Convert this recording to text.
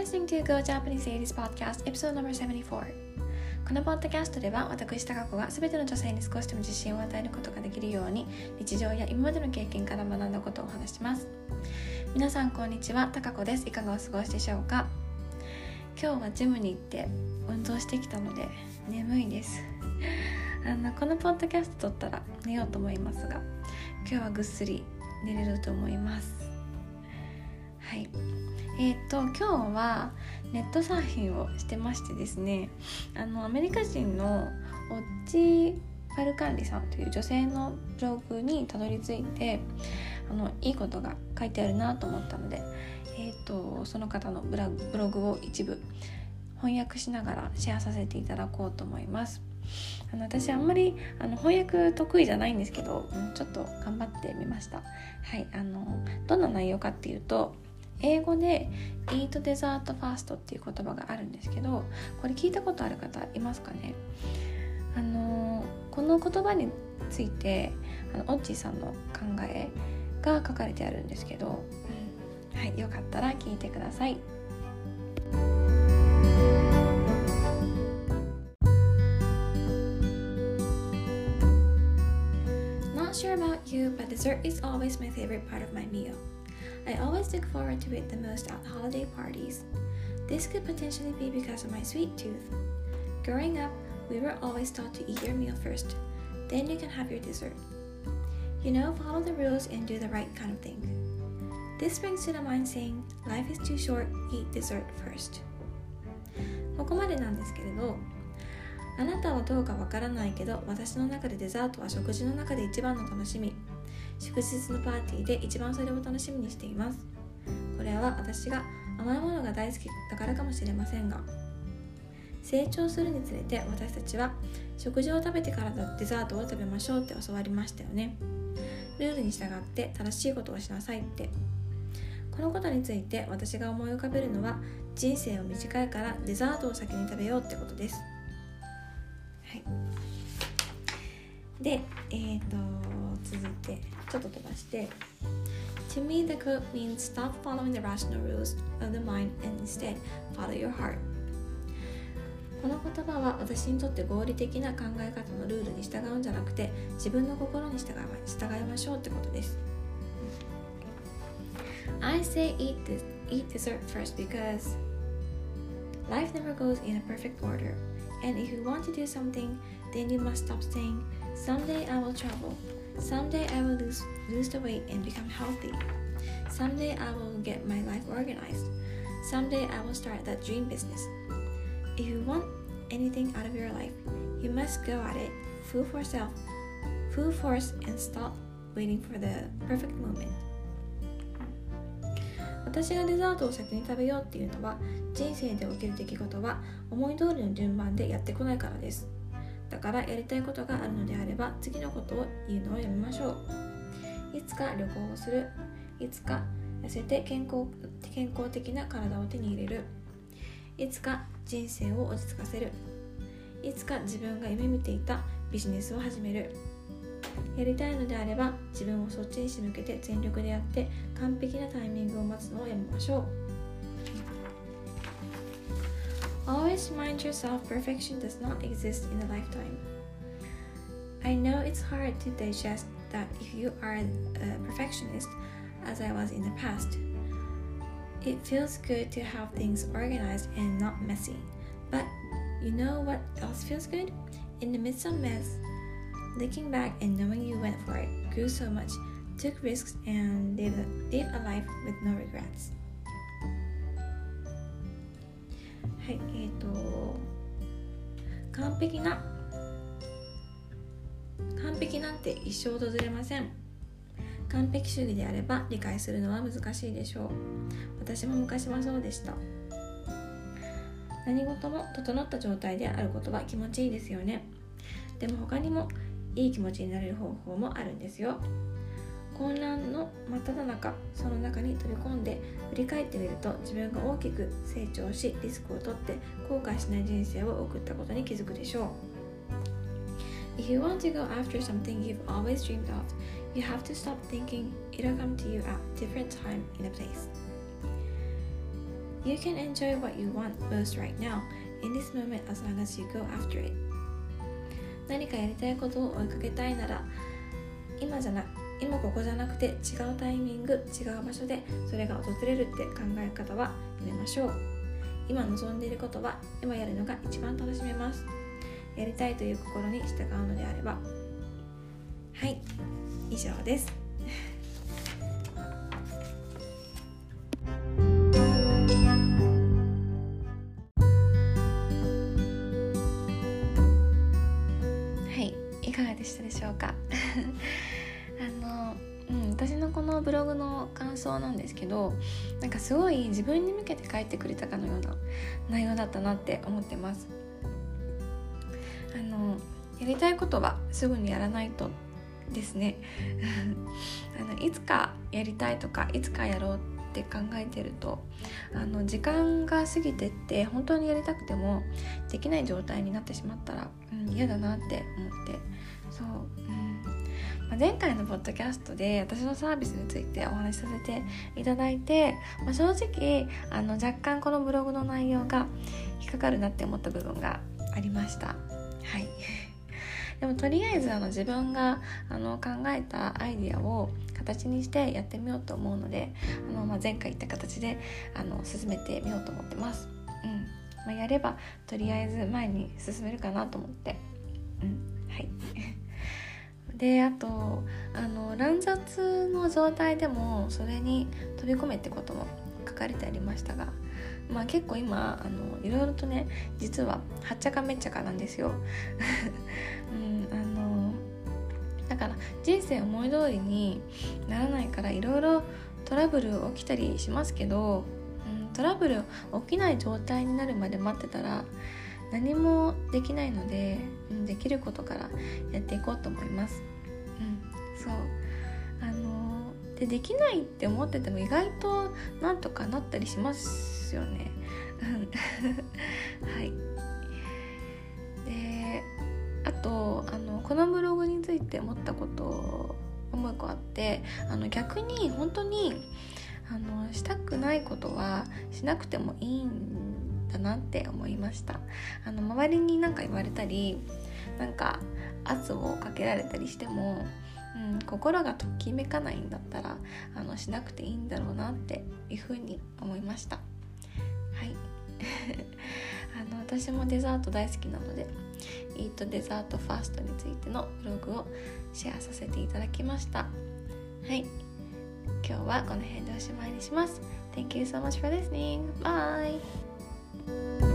listening to Go Japanese Ladies Podcast episode number 74このポッドキャストでは私高子が全ての女性に少しでも自信を与えることができるように日常や今までの経験から学んだことをお話します。皆さんこんにちは。高子です。いかがお過ごしでしょうか？今日はジムに行って運動してきたので眠いです。あのこのポッドキャスト撮ったら寝ようと思いますが今日はぐっすり寝れると思います。はい。えっ、ー、と今日はネットサーフィンをしてましてですねあのアメリカ人のオッチ・ファルカンリさんという女性のブログにたどり着いてあのいいことが書いてあるなと思ったので、えーと、その方のブログを一部翻訳しながらシェアさせていただこうと思います。あの私あんまりあの翻訳得意じゃないんですけど、ちょっと頑張ってみました。はい、あのどんな内容かっていうと英語で Eat Dessert Fast っていう言葉があるんですけどこれ聞いたことある方いますかね？あのこの言葉についてあのオッチーさんの考えが書かれてあるんですけど、うん、はいよかったら聞いてください。Not sure about you, but dessert is always my favorite part of my meal. I always look forward to it the most at holiday parties. This could potentially be because of my sweet tooth. Growing up, we were always taught to eat your meal first, then you can have your dessert. You know, follow the rules and do the right kind of thing. This brings to the mind saying, life is too short, eat dessert first. ここまでなんですけれど、あなたはどうかわからないけど、私の中でデザートは食事の中で一番の楽しみ。 祝日のパーティーで一番それを楽しみにしています。これは私が甘いものが大好きだからかもしれませんが。成長するにつれて私たちは食事を食べてからデザートを食べましょうって教わりましたよね。ルールに従って正しいことをしなさいって。このことについて私が思い浮かべるのは人生は短いからデザートを先に食べようってことです。はい。でえっ、ー、と続いてちょっと飛ばして To me, the quote means stop following the rational rules of the mind and instead follow your heart. この言葉は私にとって合理的な考え方のルールに従うんじゃなくて自分の心に従い従いましょうってことです。I say eat, this, eat dessert first because life never goes in a perfect order. And if you want to do something, then you must stop saying, Someday I will travel. Someday I will lose, lose the weight and become healthy. Someday I will get my life organized. Someday I will start that dream business. If you want anything out of your life, you must go at it full force self, full force and stop waiting for the perfect moment. 私がデザートを先に食べようっていうのは人生で起きる出来事は思い通りの順番でやってこないからです。 だからやりたいことがあるのであれば次のことを言うのをやめましょう。いつか旅行をする。いつか痩せて健康健康的な体を手に入れる。いつか人生を落ち着かせる。いつか自分が夢見ていたビジネスを始める。やりたいのであれば自分をそっちに仕向けて全力でやって完璧なタイミングを待つのをやめましょう。Always remind yourself perfection does not exist in a lifetime. I know it's hard to digest that if you are a perfectionist, as I was in the past. It feels good to have things organized and not messy. But you know what else feels good? In the midst of mess, looking back and knowing you went for it, grew so much, took risks, and lived lived a life with no regrets. はいえっ、ー、と完璧な完璧なんて一生訪れません。完璧主義であれば理解するのは難しいでしょう。私も昔はそうでした。何事も整った状態であることは気持ちいいですよね。でも他にもいい気持ちになれる方法もあるんですよ。混乱の真っ只中その中に飛び込んで振り返ってみると自分が大きく成長しリスクを取って後悔しない人生を送ったことに気づくでしょう If you want to go after something you've always dreamed of, you have to stop thinking it'll come to you at different time in a place. You can enjoy what you want most right now in this moment as long as you go after it 何かやりたいことを追いかけたいなら今じゃな今ここじゃなくて違うタイミング違う場所でそれが訪れるって考え方はやめましょう。今望んでいることは今やるのが一番楽しめます。やりたいという心に従うのであれば。はい以上です。はいいかがでしたでしょうか、私のこのブログの感想なんですけどなんかすごい自分に向けて書いてくれたかのような内容だったなって思ってます。あのやりたいことはすぐにやらないとですね。あのいつかやりたいとかいつかやろうって考えてるとあの時間が過ぎてって本当にやりたくてもできない状態になってしまったら、うん、嫌だなって思って。そう、うん。まあ、前回のポッドキャストで私のサービスについてお話しさせていただいて、まあ、正直あの若干このブログの内容が引っかかるなって思った部分がありました。でもとりあえずあの自分があの考えたアイディアを形にしてやってみようと思うのであの、まあ、前回言った形であの進めてみようと思ってます、うん。まあ、やればとりあえず前に進めるかなと思って。うん。はい。であとあの乱雑の状態でもそれに飛び込めってことも書かれてありましたがまあ結構今あのいろいろとね実ははっちゃかめっちゃかなんですよ、うん、あのだから人生思い通りにならないからいろいろトラブル起きたりしますけど、うん、トラブル起きない状態になるまで待ってたら何もできないので、うん、できることからやっていこうと思います。うん、そうあのでできないって思ってても意外となんとかなったりしますよね。はい。であとあのこのブログについて思ったこともう一個あってあの逆に本当にあのしたくないことはしなくてもいいんだなって思いました。あの周りに何か言われたりなんか圧をかけられたりしても、うん、心がときめかないんだったらあのしなくていいんだろうなっていうふうに思いました。はい。あの私もデザート大好きなのでイートデザートファーストについてのブログをシェアさせていただきました。はい。今日はこの辺でおしまいにします。Thank you so much for listening. Bye!